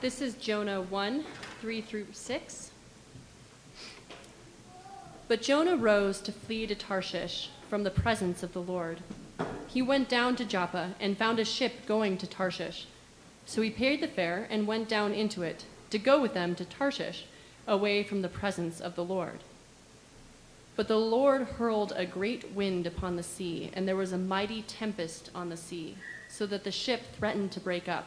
This is Jonah 1 3 through 6. But Jonah rose to flee to Tarshish from the presence of the Lord. He went down to Joppa and found a ship going to Tarshish. So he paid the fare and went down into it to go with them to Tarshish, away from the presence of the Lord. But the Lord hurled a great wind upon the sea, and there was a mighty tempest on the sea, so that the ship threatened to break up.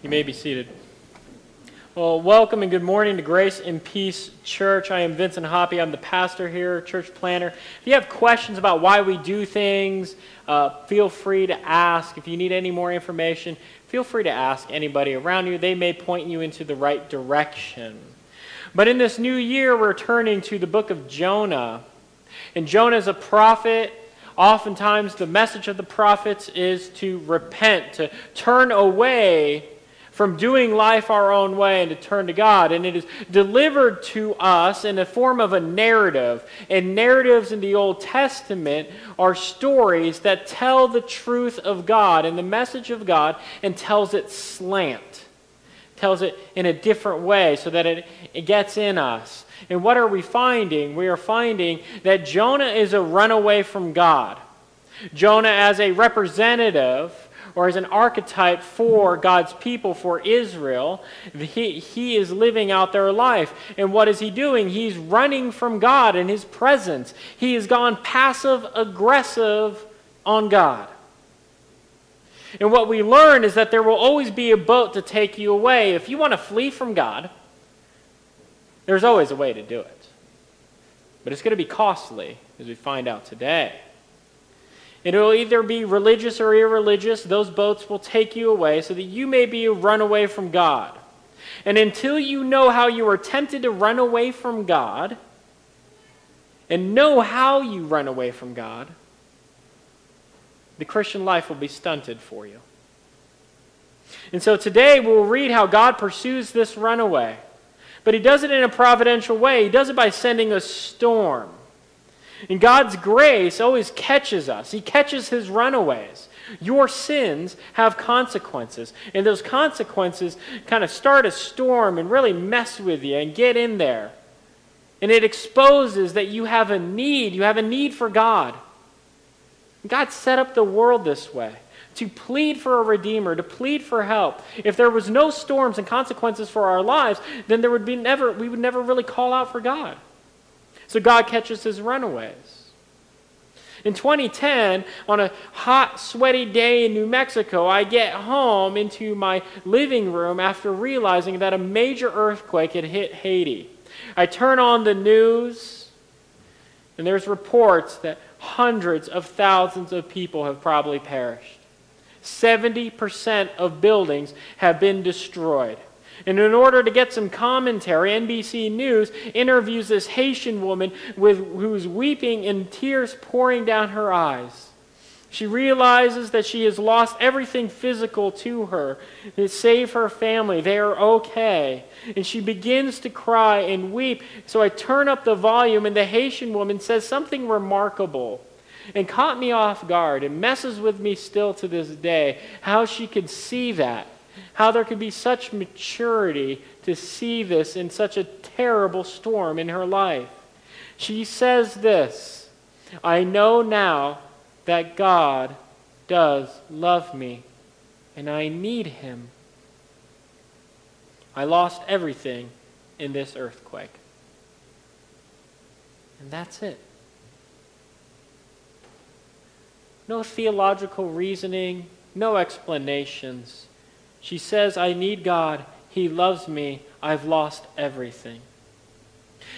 You may be seated. Well, welcome and good morning to Grace and Peace Church. I am Vincent Hoppy. I'm the pastor here, church planter. If you have questions about why we do things, uh, feel free to ask. If you need any more information, feel free to ask anybody around you. They may point you into the right direction. But in this new year, we're turning to the book of Jonah. And Jonah is a prophet. Oftentimes, the message of the prophets is to repent, to turn away from doing life our own way and to turn to God. And it is delivered to us in the form of a narrative. And narratives in the Old Testament are stories that tell the truth of God and the message of God and tells it slant, tells it in a different way so that it, it gets in us. And what are we finding? We are finding that Jonah is a runaway from God. Jonah, as a representative, or as an archetype for God's people, for Israel. He, he is living out their life. And what is he doing? He's running from God and his presence. He has gone passive aggressive on God. And what we learn is that there will always be a boat to take you away. If you want to flee from God, there's always a way to do it. But it's going to be costly, as we find out today. It will either be religious or irreligious. Those boats will take you away so that you may be a runaway from God. And until you know how you are tempted to run away from God and know how you run away from God, the Christian life will be stunted for you. And so today we'll read how God pursues this runaway. But he does it in a providential way. He does it by sending a storm. And God's grace always catches us, He catches His runaways. Your sins have consequences, and those consequences kind of start a storm and really mess with you and get in there. And it exposes that you have a need. You have a need for God. God set up the world this way to plead for a redeemer, to plead for help. If there was no storms and consequences for our lives, then there would be never we would never really call out for God. So God catches his runaways. In 2010, on a hot, sweaty day in New Mexico, I get home into my living room after realizing that a major earthquake had hit Haiti. I turn on the news, and there's reports that hundreds of thousands of people have probably perished. 70% of buildings have been destroyed. And in order to get some commentary, NBC News interviews this Haitian woman with, who's weeping and tears pouring down her eyes. She realizes that she has lost everything physical to her save her family. They are okay. And she begins to cry and weep. So I turn up the volume, and the Haitian woman says something remarkable and caught me off guard and messes with me still to this day how she could see that how there could be such maturity to see this in such a terrible storm in her life. She says this I know now that God does love me, and I need him. I lost everything in this earthquake. And that's it. No theological reasoning, no explanations. She says, I need God. He loves me. I've lost everything.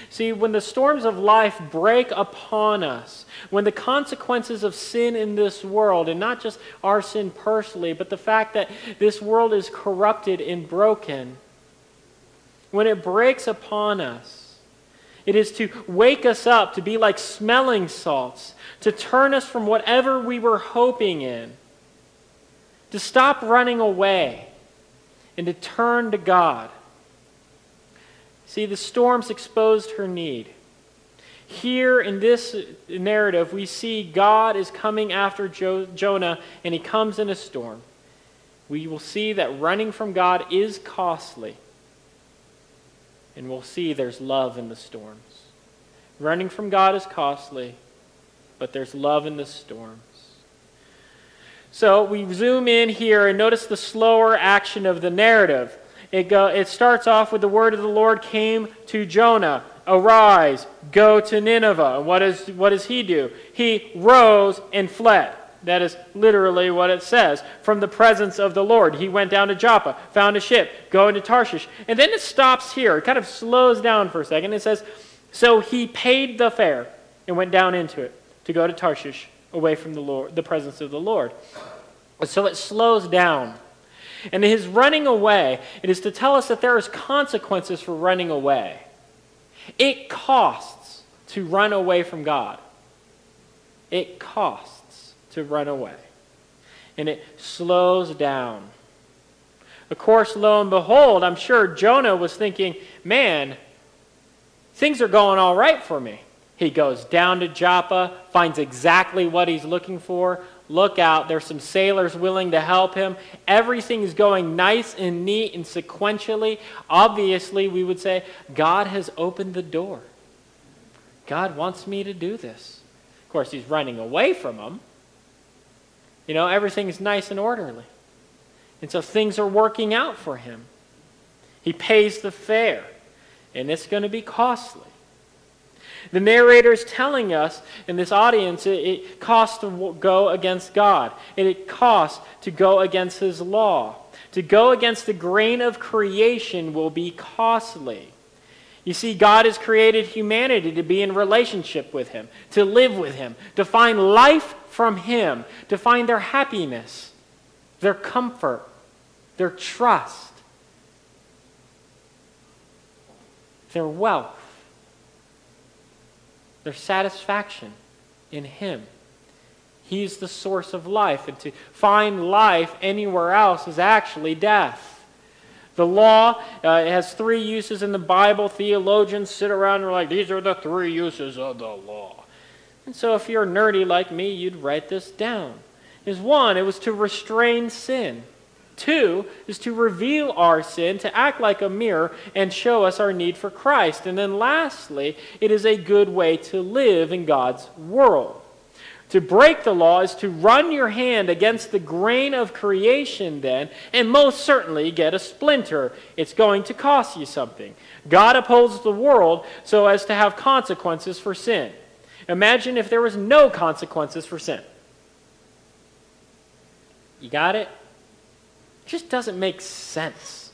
See, when the storms of life break upon us, when the consequences of sin in this world, and not just our sin personally, but the fact that this world is corrupted and broken, when it breaks upon us, it is to wake us up, to be like smelling salts, to turn us from whatever we were hoping in, to stop running away, and to turn to God. See, the storms exposed her need. Here in this narrative, we see God is coming after jo- Jonah, and he comes in a storm. We will see that running from God is costly. And we'll see there's love in the storms. Running from God is costly, but there's love in the storms. So we zoom in here and notice the slower action of the narrative. It, go, it starts off with the word of the Lord came to Jonah Arise, go to Nineveh. And what, is, what does he do? He rose and fled. That is literally what it says. From the presence of the Lord. He went down to Joppa, found a ship, going to Tarshish. And then it stops here. It kind of slows down for a second. It says, So he paid the fare and went down into it to go to Tarshish, away from the Lord, the presence of the Lord. So it slows down. And his running away, it is to tell us that there is consequences for running away. It costs to run away from God. It costs to run away. And it slows down. Of course, lo and behold, I'm sure Jonah was thinking, man, things are going all right for me. He goes down to Joppa, finds exactly what he's looking for. Look out, there's some sailors willing to help him. Everything is going nice and neat and sequentially. Obviously, we would say, God has opened the door. God wants me to do this. Of course, he's running away from him. You know, everything's nice and orderly. And so things are working out for him. He pays the fare, and it's going to be costly. The narrator is telling us in this audience it, it costs to go against God, and it costs to go against His law. To go against the grain of creation will be costly. You see, God has created humanity to be in relationship with Him, to live with Him, to find life from Him, to find their happiness, their comfort, their trust, their wealth their satisfaction in Him. He's the source of life, and to find life anywhere else is actually death. The law uh, has three uses in the Bible. Theologians sit around and are like, these are the three uses of the law. And so, if you're nerdy like me, you'd write this down. Is one, it was to restrain sin. Two is to reveal our sin, to act like a mirror, and show us our need for Christ. And then lastly, it is a good way to live in God's world. To break the law is to run your hand against the grain of creation, then, and most certainly get a splinter. It's going to cost you something. God upholds the world so as to have consequences for sin. Imagine if there was no consequences for sin. You got it? Just doesn't make sense.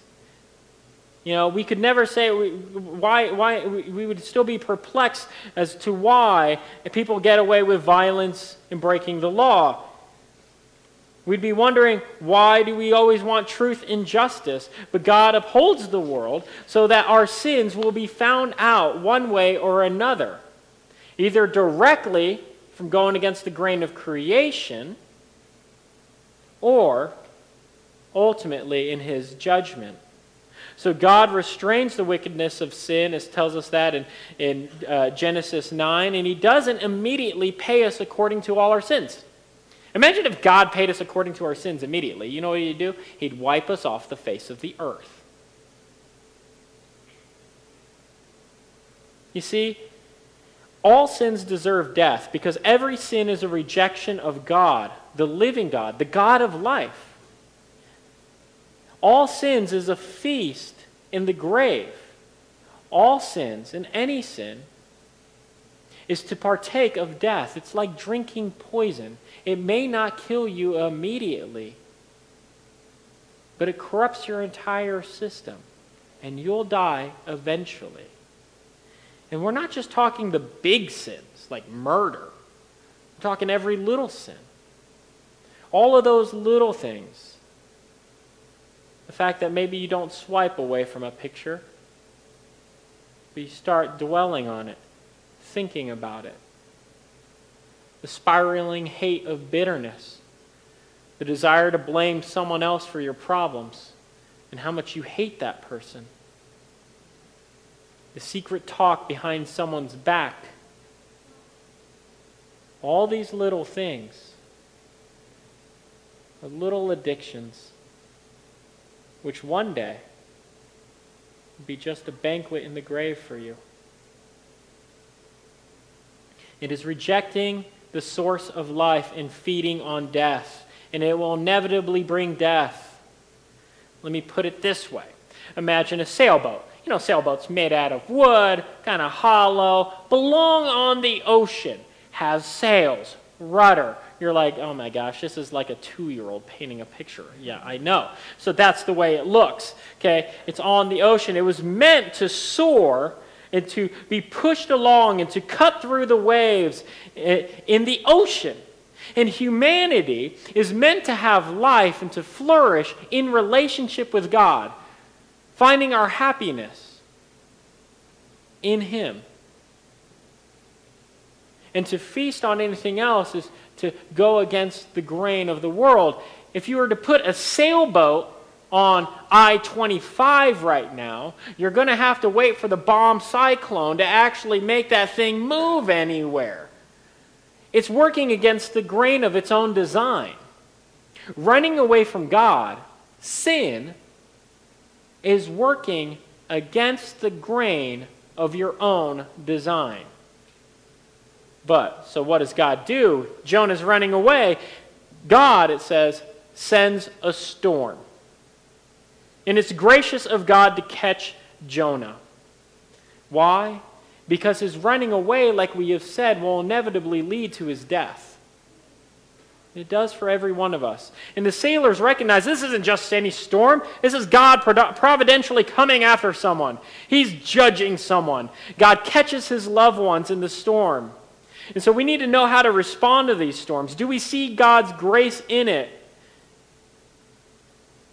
You know, we could never say why, why we would still be perplexed as to why people get away with violence and breaking the law. We'd be wondering why do we always want truth and justice? But God upholds the world so that our sins will be found out one way or another, either directly from going against the grain of creation or ultimately in his judgment. So God restrains the wickedness of sin, as tells us that in, in uh, Genesis 9, and he doesn't immediately pay us according to all our sins. Imagine if God paid us according to our sins immediately. You know what he'd do? He'd wipe us off the face of the earth. You see, all sins deserve death because every sin is a rejection of God, the living God, the God of life. All sins is a feast in the grave. All sins, and any sin, is to partake of death. It's like drinking poison. It may not kill you immediately, but it corrupts your entire system, and you'll die eventually. And we're not just talking the big sins, like murder. We're talking every little sin. All of those little things. The fact that maybe you don't swipe away from a picture, but you start dwelling on it, thinking about it. The spiraling hate of bitterness, the desire to blame someone else for your problems, and how much you hate that person the secret talk behind someone's back. All these little things little addictions, which one day will be just a banquet in the grave for you. It is rejecting the source of life and feeding on death, and it will inevitably bring death. Let me put it this way Imagine a sailboat you know, sailboats made out of wood, kind of hollow, belong on the ocean, has sails, rudder. You're like, oh my gosh, this is like a two year old painting a picture. Yeah, I know. So that's the way it looks. Okay, it's on the ocean. It was meant to soar and to be pushed along and to cut through the waves in the ocean. And humanity is meant to have life and to flourish in relationship with God finding our happiness in Him. And to feast on anything else is to go against the grain of the world. If you were to put a sailboat on I 25 right now, you're going to have to wait for the bomb cyclone to actually make that thing move anywhere. It's working against the grain of its own design. Running away from God, sin, is working against the grain of your own design. But, so what does God do? Jonah's running away. God, it says, sends a storm. And it's gracious of God to catch Jonah. Why? Because his running away, like we have said, will inevitably lead to his death. It does for every one of us. And the sailors recognize this isn't just any storm. This is God providentially coming after someone. He's judging someone. God catches his loved ones in the storm. And so we need to know how to respond to these storms. Do we see God's grace in it?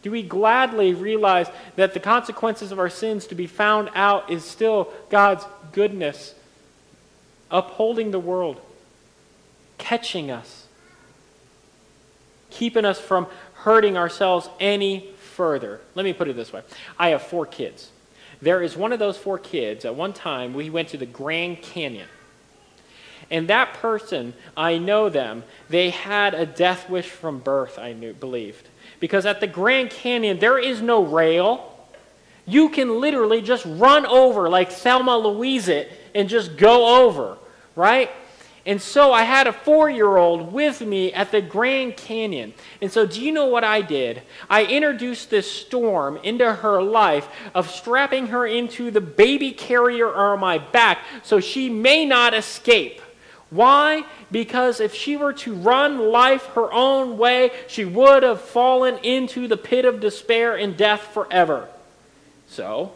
Do we gladly realize that the consequences of our sins to be found out is still God's goodness, upholding the world, catching us? keeping us from hurting ourselves any further. Let me put it this way I have four kids. There is one of those four kids, at one time, we went to the Grand Canyon. And that person, I know them, they had a death wish from birth, I knew, believed. Because at the Grand Canyon, there is no rail. You can literally just run over like Thelma Louise it and just go over, right? And so I had a four year old with me at the Grand Canyon. And so, do you know what I did? I introduced this storm into her life of strapping her into the baby carrier on my back so she may not escape. Why? Because if she were to run life her own way, she would have fallen into the pit of despair and death forever. So,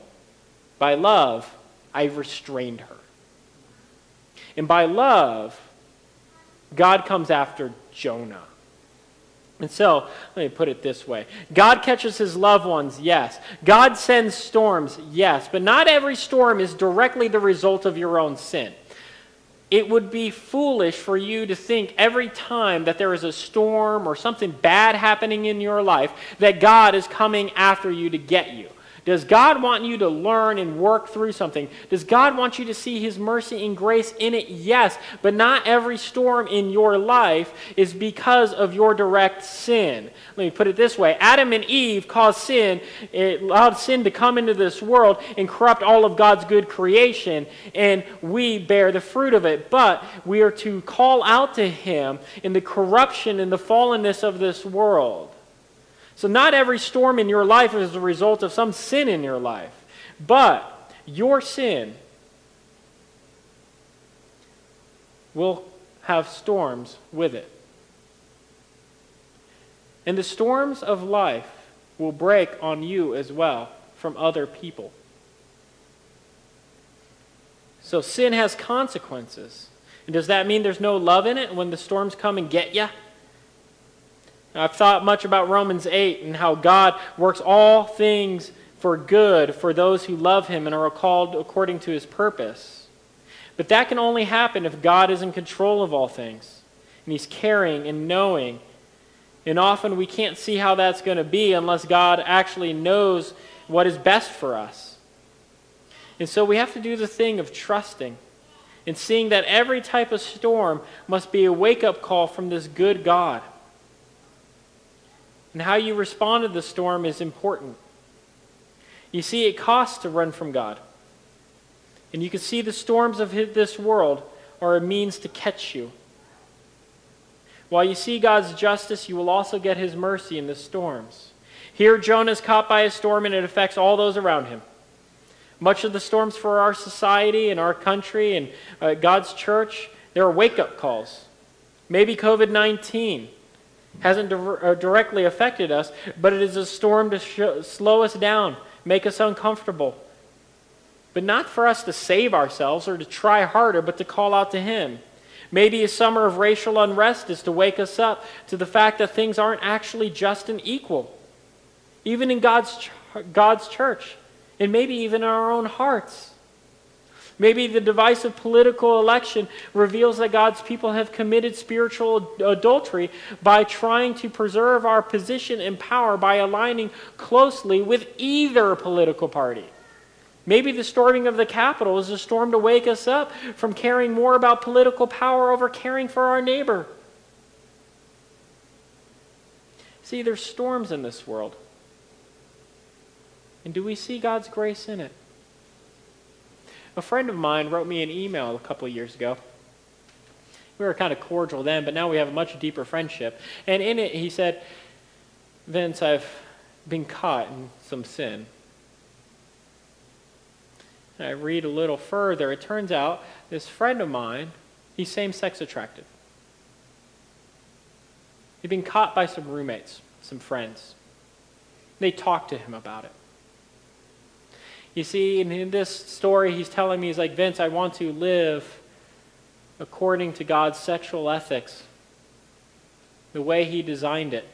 by love, I restrained her. And by love, God comes after Jonah. And so, let me put it this way God catches his loved ones, yes. God sends storms, yes. But not every storm is directly the result of your own sin. It would be foolish for you to think every time that there is a storm or something bad happening in your life that God is coming after you to get you. Does God want you to learn and work through something? Does God want you to see His mercy and grace in it? Yes. But not every storm in your life is because of your direct sin. Let me put it this way Adam and Eve caused sin, it allowed sin to come into this world and corrupt all of God's good creation, and we bear the fruit of it. But we are to call out to Him in the corruption and the fallenness of this world. So, not every storm in your life is a result of some sin in your life, but your sin will have storms with it. And the storms of life will break on you as well from other people. So sin has consequences. And does that mean there's no love in it when the storms come and get you? I've thought much about Romans 8 and how God works all things for good for those who love him and are called according to his purpose. But that can only happen if God is in control of all things and he's caring and knowing. And often we can't see how that's going to be unless God actually knows what is best for us. And so we have to do the thing of trusting and seeing that every type of storm must be a wake up call from this good God. And how you respond to the storm is important. You see, it costs to run from God. And you can see the storms of this world are a means to catch you. While you see God's justice, you will also get his mercy in the storms. Here, Jonah is caught by a storm and it affects all those around him. Much of the storms for our society and our country and uh, God's church, there are wake up calls. Maybe COVID 19 hasn't di- uh, directly affected us, but it is a storm to sh- slow us down, make us uncomfortable. But not for us to save ourselves or to try harder, but to call out to Him. Maybe a summer of racial unrest is to wake us up to the fact that things aren't actually just and equal, even in God's, ch- God's church, and maybe even in our own hearts. Maybe the divisive political election reveals that God's people have committed spiritual adultery by trying to preserve our position and power by aligning closely with either political party. Maybe the storming of the Capitol is a storm to wake us up from caring more about political power over caring for our neighbor. See, there's storms in this world. And do we see God's grace in it? A friend of mine wrote me an email a couple of years ago. We were kind of cordial then, but now we have a much deeper friendship. And in it, he said, Vince, I've been caught in some sin. And I read a little further. It turns out this friend of mine, he's same sex attracted. He'd been caught by some roommates, some friends. They talked to him about it. You see, in this story, he's telling me, he's like, Vince, I want to live according to God's sexual ethics, the way he designed it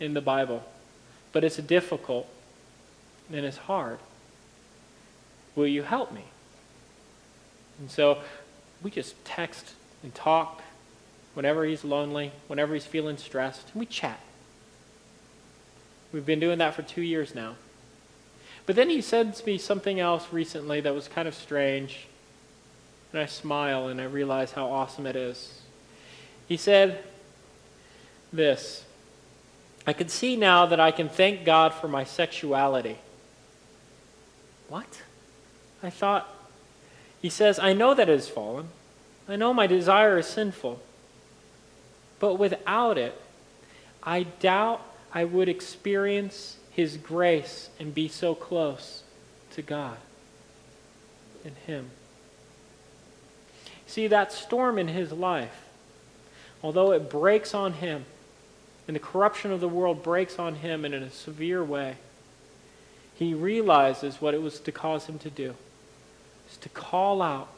in the Bible. But it's difficult and it's hard. Will you help me? And so we just text and talk whenever he's lonely, whenever he's feeling stressed, and we chat. We've been doing that for two years now. But then he said to me something else recently that was kind of strange. And I smile and I realize how awesome it is. He said this I can see now that I can thank God for my sexuality. What? I thought, he says, I know that it is fallen. I know my desire is sinful. But without it, I doubt I would experience his grace and be so close to God and Him. See, that storm in his life, although it breaks on him, and the corruption of the world breaks on him in a severe way, he realizes what it was to cause him to do is to call out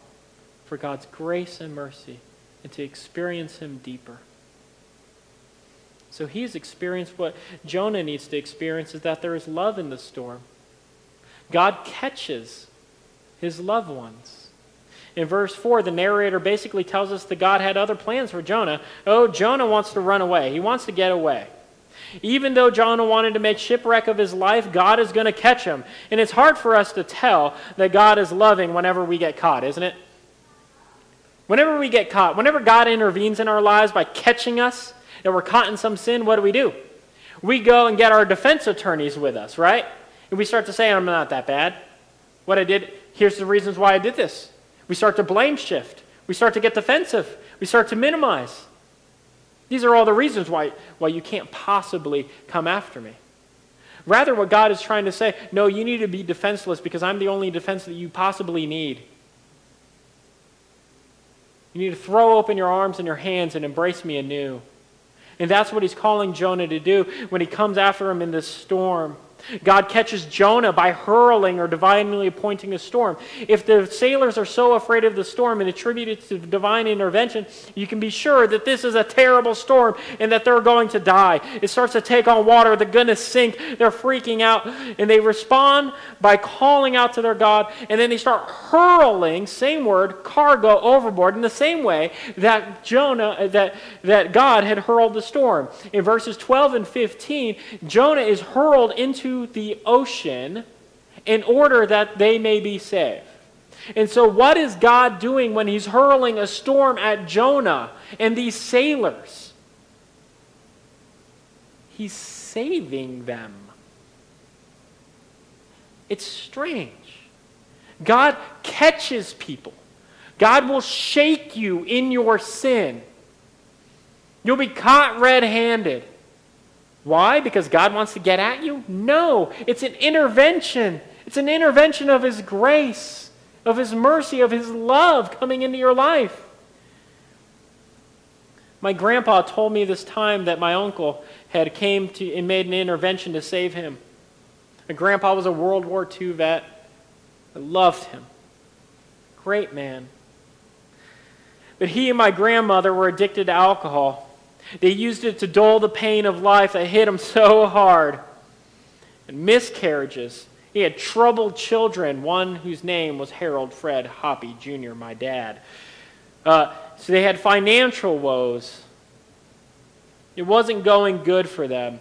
for God's grace and mercy and to experience Him deeper. So he's experienced what Jonah needs to experience is that there is love in the storm. God catches his loved ones. In verse 4, the narrator basically tells us that God had other plans for Jonah. Oh, Jonah wants to run away, he wants to get away. Even though Jonah wanted to make shipwreck of his life, God is going to catch him. And it's hard for us to tell that God is loving whenever we get caught, isn't it? Whenever we get caught, whenever God intervenes in our lives by catching us, that we're caught in some sin, what do we do? We go and get our defense attorneys with us, right? And we start to say, I'm not that bad. What I did, here's the reasons why I did this. We start to blame shift. We start to get defensive. We start to minimize. These are all the reasons why, why you can't possibly come after me. Rather, what God is trying to say, no, you need to be defenseless because I'm the only defense that you possibly need. You need to throw open your arms and your hands and embrace me anew. And that's what he's calling Jonah to do when he comes after him in this storm. God catches Jonah by hurling or divinely appointing a storm. If the sailors are so afraid of the storm and attribute it to divine intervention, you can be sure that this is a terrible storm and that they're going to die. It starts to take on water, they're going to sink, they're freaking out, and they respond by calling out to their God, and then they start hurling, same word, cargo overboard in the same way that Jonah, uh, that, that God had hurled the storm. In verses 12 and 15, Jonah is hurled into the ocean in order that they may be saved. And so, what is God doing when He's hurling a storm at Jonah and these sailors? He's saving them. It's strange. God catches people, God will shake you in your sin. You'll be caught red handed. Why? Because God wants to get at you? No, it's an intervention. It's an intervention of His grace, of His mercy, of His love coming into your life. My grandpa told me this time that my uncle had came to and made an intervention to save him. My grandpa was a World War II vet. I loved him. Great man. But he and my grandmother were addicted to alcohol. They used it to dull the pain of life that hit him so hard. And miscarriages. He had troubled children, one whose name was Harold Fred Hoppy Jr., my dad. Uh, so they had financial woes. It wasn't going good for them.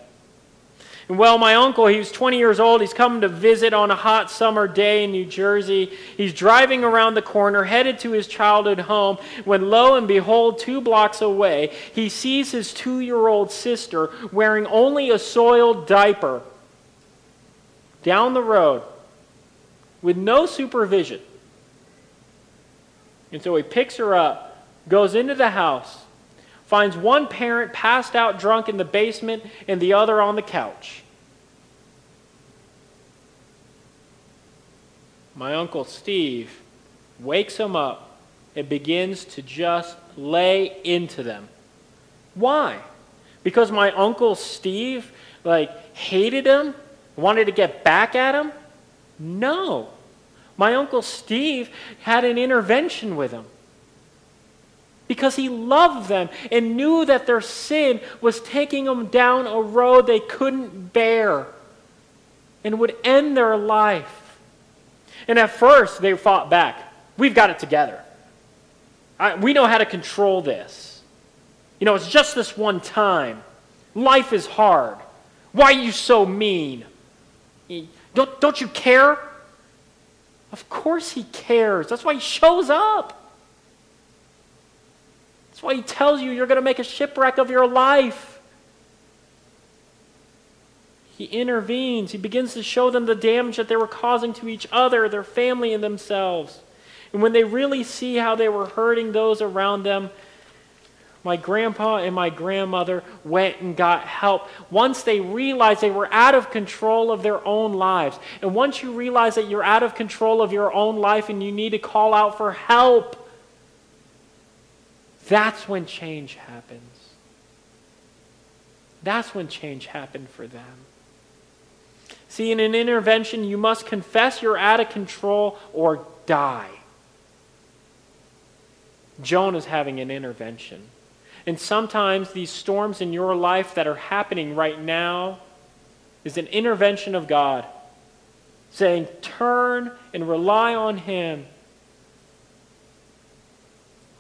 And well, my uncle, he was 20 years old. He's coming to visit on a hot summer day in New Jersey. He's driving around the corner, headed to his childhood home, when lo and behold, two blocks away, he sees his two year old sister wearing only a soiled diaper down the road with no supervision. And so he picks her up, goes into the house, finds one parent passed out drunk in the basement and the other on the couch. My uncle Steve wakes him up and begins to just lay into them. Why? Because my uncle Steve like hated him, wanted to get back at him? No. My uncle Steve had an intervention with him because he loved them and knew that their sin was taking them down a road they couldn't bear and would end their life. And at first, they fought back. We've got it together. I, we know how to control this. You know, it's just this one time. Life is hard. Why are you so mean? Don't, don't you care? Of course he cares. That's why he shows up. That's why he tells you you're going to make a shipwreck of your life. He intervenes. He begins to show them the damage that they were causing to each other, their family, and themselves. And when they really see how they were hurting those around them, my grandpa and my grandmother went and got help. Once they realized they were out of control of their own lives. And once you realize that you're out of control of your own life and you need to call out for help, that's when change happens. That's when change happened for them. See, in an intervention, you must confess you're out of control or die. Jonah's having an intervention. And sometimes these storms in your life that are happening right now is an intervention of God saying, turn and rely on Him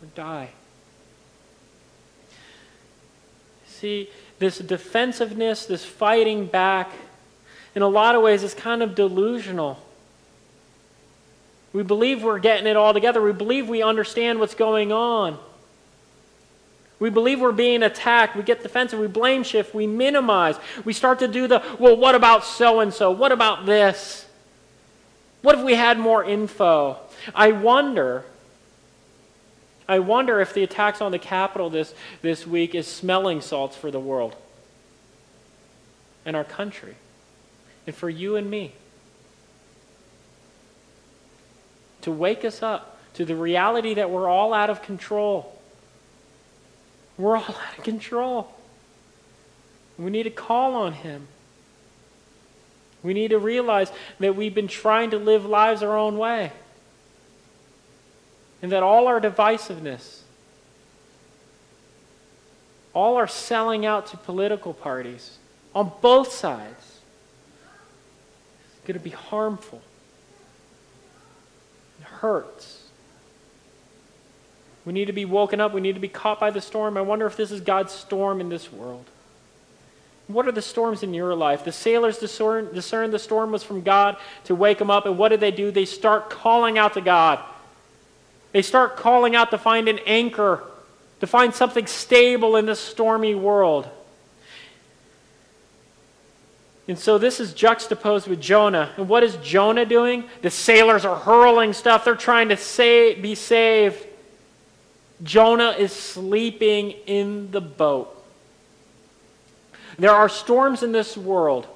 or die. See, this defensiveness, this fighting back, in a lot of ways is kind of delusional. We believe we're getting it all together. We believe we understand what's going on. We believe we're being attacked. We get defensive. We blame shift. We minimize. We start to do the, well, what about so and so? What about this? What if we had more info? I wonder I wonder if the attacks on the Capitol this, this week is smelling salts for the world and our country and for you and me. To wake us up to the reality that we're all out of control. We're all out of control. We need to call on Him. We need to realize that we've been trying to live lives our own way. And that all our divisiveness, all our selling out to political parties on both sides is going to be harmful. It hurts. We need to be woken up. We need to be caught by the storm. I wonder if this is God's storm in this world. What are the storms in your life? The sailors discerned, discerned the storm was from God to wake them up, and what did they do? They start calling out to God. They start calling out to find an anchor, to find something stable in this stormy world. And so this is juxtaposed with Jonah. And what is Jonah doing? The sailors are hurling stuff. They're trying to save, be saved. Jonah is sleeping in the boat. There are storms in this world.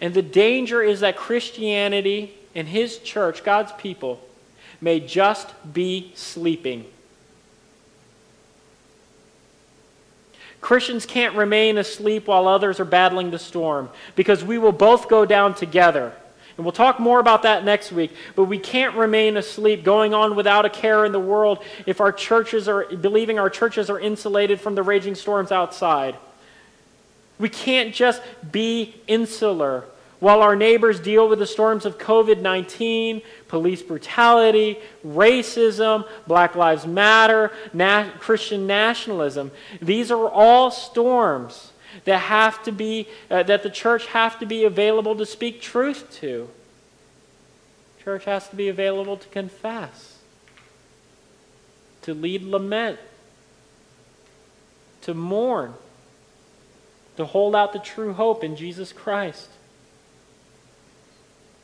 And the danger is that Christianity and His church, God's people, may just be sleeping. Christians can't remain asleep while others are battling the storm because we will both go down together. And we'll talk more about that next week. But we can't remain asleep, going on without a care in the world, if our churches are believing our churches are insulated from the raging storms outside. We can't just be insular while our neighbors deal with the storms of COVID 19, police brutality, racism, Black Lives Matter, na- Christian nationalism. These are all storms that have to be uh, that the church have to be available to speak truth to church has to be available to confess to lead lament to mourn to hold out the true hope in jesus christ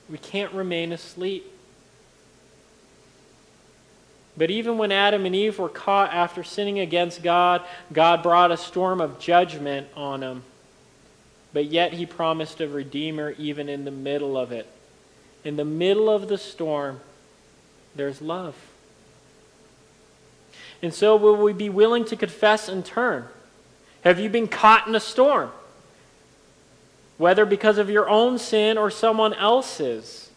we can't remain asleep but even when Adam and Eve were caught after sinning against God, God brought a storm of judgment on them. But yet he promised a redeemer even in the middle of it. In the middle of the storm, there's love. And so, will we be willing to confess and turn? Have you been caught in a storm? Whether because of your own sin or someone else's.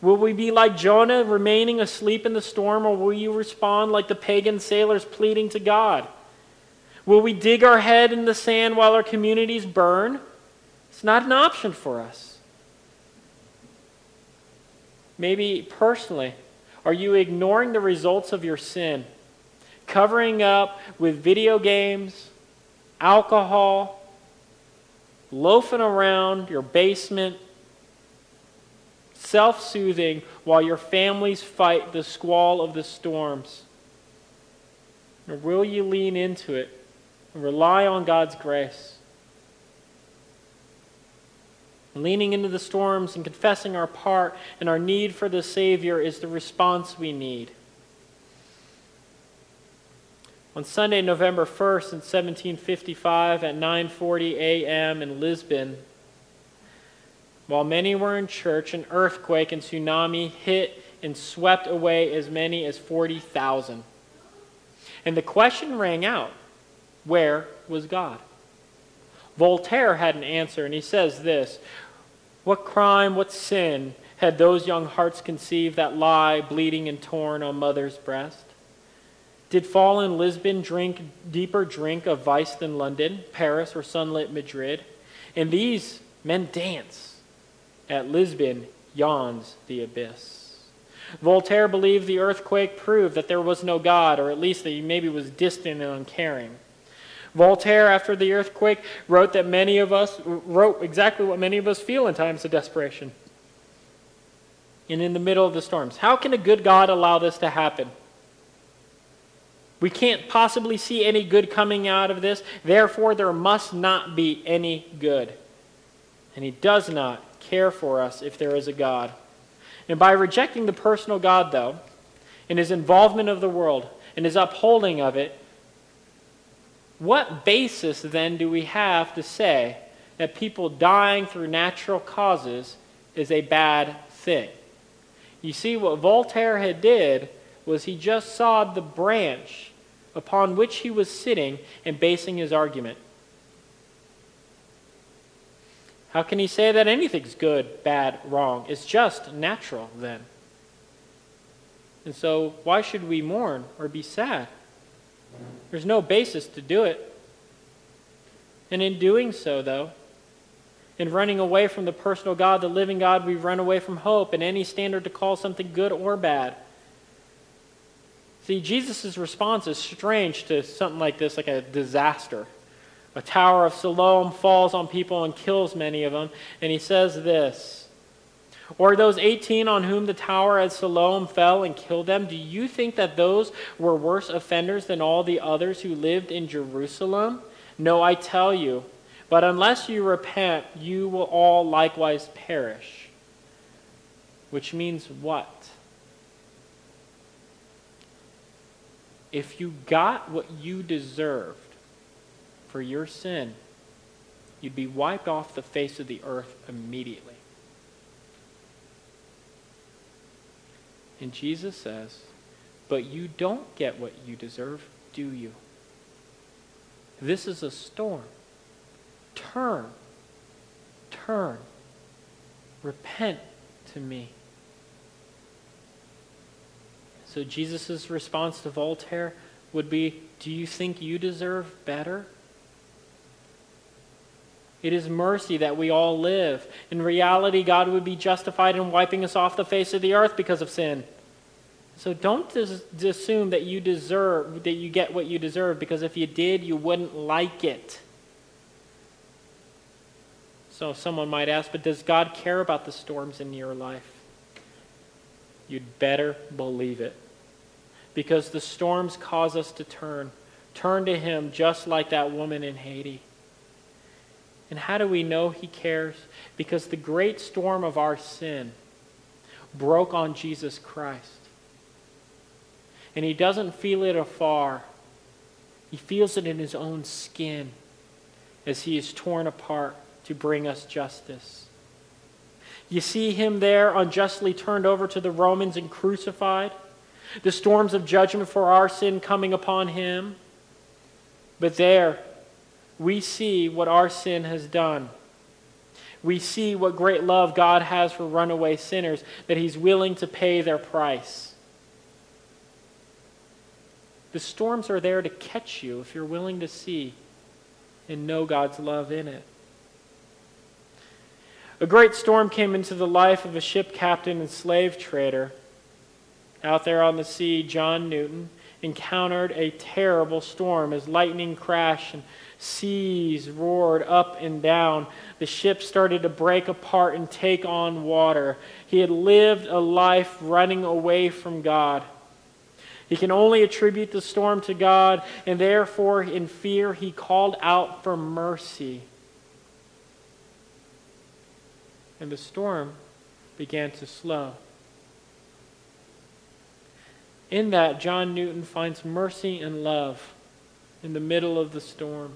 Will we be like Jonah, remaining asleep in the storm, or will you respond like the pagan sailors pleading to God? Will we dig our head in the sand while our communities burn? It's not an option for us. Maybe personally, are you ignoring the results of your sin? Covering up with video games, alcohol, loafing around your basement, self soothing while your families fight the squall of the storms? Or will you lean into it and rely on God's grace? Leaning into the storms and confessing our part and our need for the Savior is the response we need. On Sunday, November 1st in 1755 at 9:40 a.m. in Lisbon, while many were in church, an earthquake and tsunami hit and swept away as many as 40,000. And the question rang out where was God? Voltaire had an answer, and he says this What crime, what sin had those young hearts conceived that lie bleeding and torn on mother's breast? Did fallen Lisbon drink deeper drink of vice than London, Paris, or sunlit Madrid? And these men dance at Lisbon yawns the abyss. Voltaire believed the earthquake proved that there was no God, or at least that he maybe was distant and uncaring. Voltaire, after the earthquake, wrote that many of us wrote exactly what many of us feel in times of desperation and in the middle of the storms. How can a good God allow this to happen? We can't possibly see any good coming out of this, therefore, there must not be any good. And he does not care for us if there is a God. And by rejecting the personal God, though, and his involvement of the world and his upholding of it, what basis then do we have to say that people dying through natural causes is a bad thing? You see, what Voltaire had did was he just sawed the branch upon which he was sitting and basing his argument. How can he say that anything's good, bad, wrong? It's just natural then. And so, why should we mourn or be sad? There's no basis to do it. And in doing so, though, in running away from the personal God, the living God, we run away from hope and any standard to call something good or bad. See, Jesus' response is strange to something like this, like a disaster. A tower of Siloam falls on people and kills many of them. And he says this Or those 18 on whom the tower at Siloam fell and killed them, do you think that those were worse offenders than all the others who lived in Jerusalem? No, I tell you. But unless you repent, you will all likewise perish. Which means what? If you got what you deserved for your sin, you'd be wiped off the face of the earth immediately. And Jesus says, But you don't get what you deserve, do you? This is a storm. Turn. Turn. Repent to me. So Jesus' response to Voltaire would be Do you think you deserve better? It is mercy that we all live. In reality, God would be justified in wiping us off the face of the earth because of sin. So don't just assume that you deserve that you get what you deserve because if you did, you wouldn't like it. So someone might ask, but does God care about the storms in your life? You'd better believe it. Because the storms cause us to turn. Turn to Him just like that woman in Haiti. And how do we know He cares? Because the great storm of our sin broke on Jesus Christ. And He doesn't feel it afar, He feels it in His own skin as He is torn apart to bring us justice. You see him there unjustly turned over to the Romans and crucified, the storms of judgment for our sin coming upon him. But there, we see what our sin has done. We see what great love God has for runaway sinners, that he's willing to pay their price. The storms are there to catch you if you're willing to see and know God's love in it. A great storm came into the life of a ship captain and slave trader. Out there on the sea, John Newton encountered a terrible storm as lightning crashed and seas roared up and down. The ship started to break apart and take on water. He had lived a life running away from God. He can only attribute the storm to God, and therefore, in fear, he called out for mercy and the storm began to slow. In that, John Newton finds mercy and love in the middle of the storm.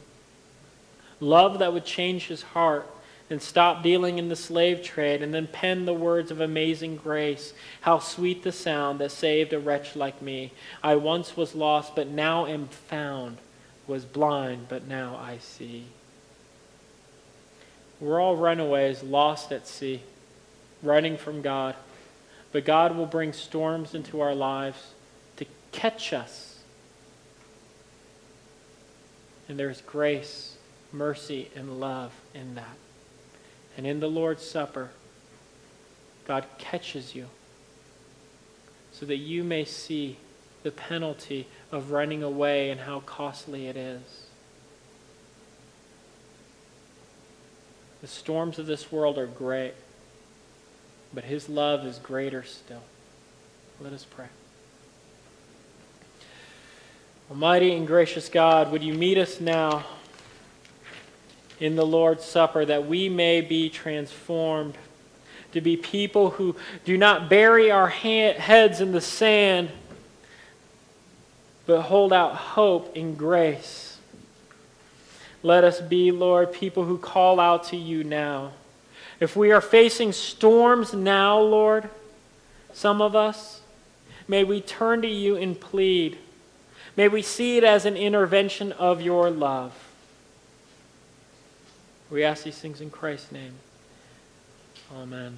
Love that would change his heart and stop dealing in the slave trade and then pen the words of amazing grace. How sweet the sound that saved a wretch like me. I once was lost, but now am found, was blind, but now I see. We're all runaways, lost at sea, running from God. But God will bring storms into our lives to catch us. And there's grace, mercy, and love in that. And in the Lord's Supper, God catches you so that you may see the penalty of running away and how costly it is. The storms of this world are great, but His love is greater still. Let us pray. Almighty and gracious God, would you meet us now in the Lord's Supper that we may be transformed to be people who do not bury our heads in the sand, but hold out hope and grace. Let us be, Lord, people who call out to you now. If we are facing storms now, Lord, some of us, may we turn to you and plead. May we see it as an intervention of your love. We ask these things in Christ's name. Amen.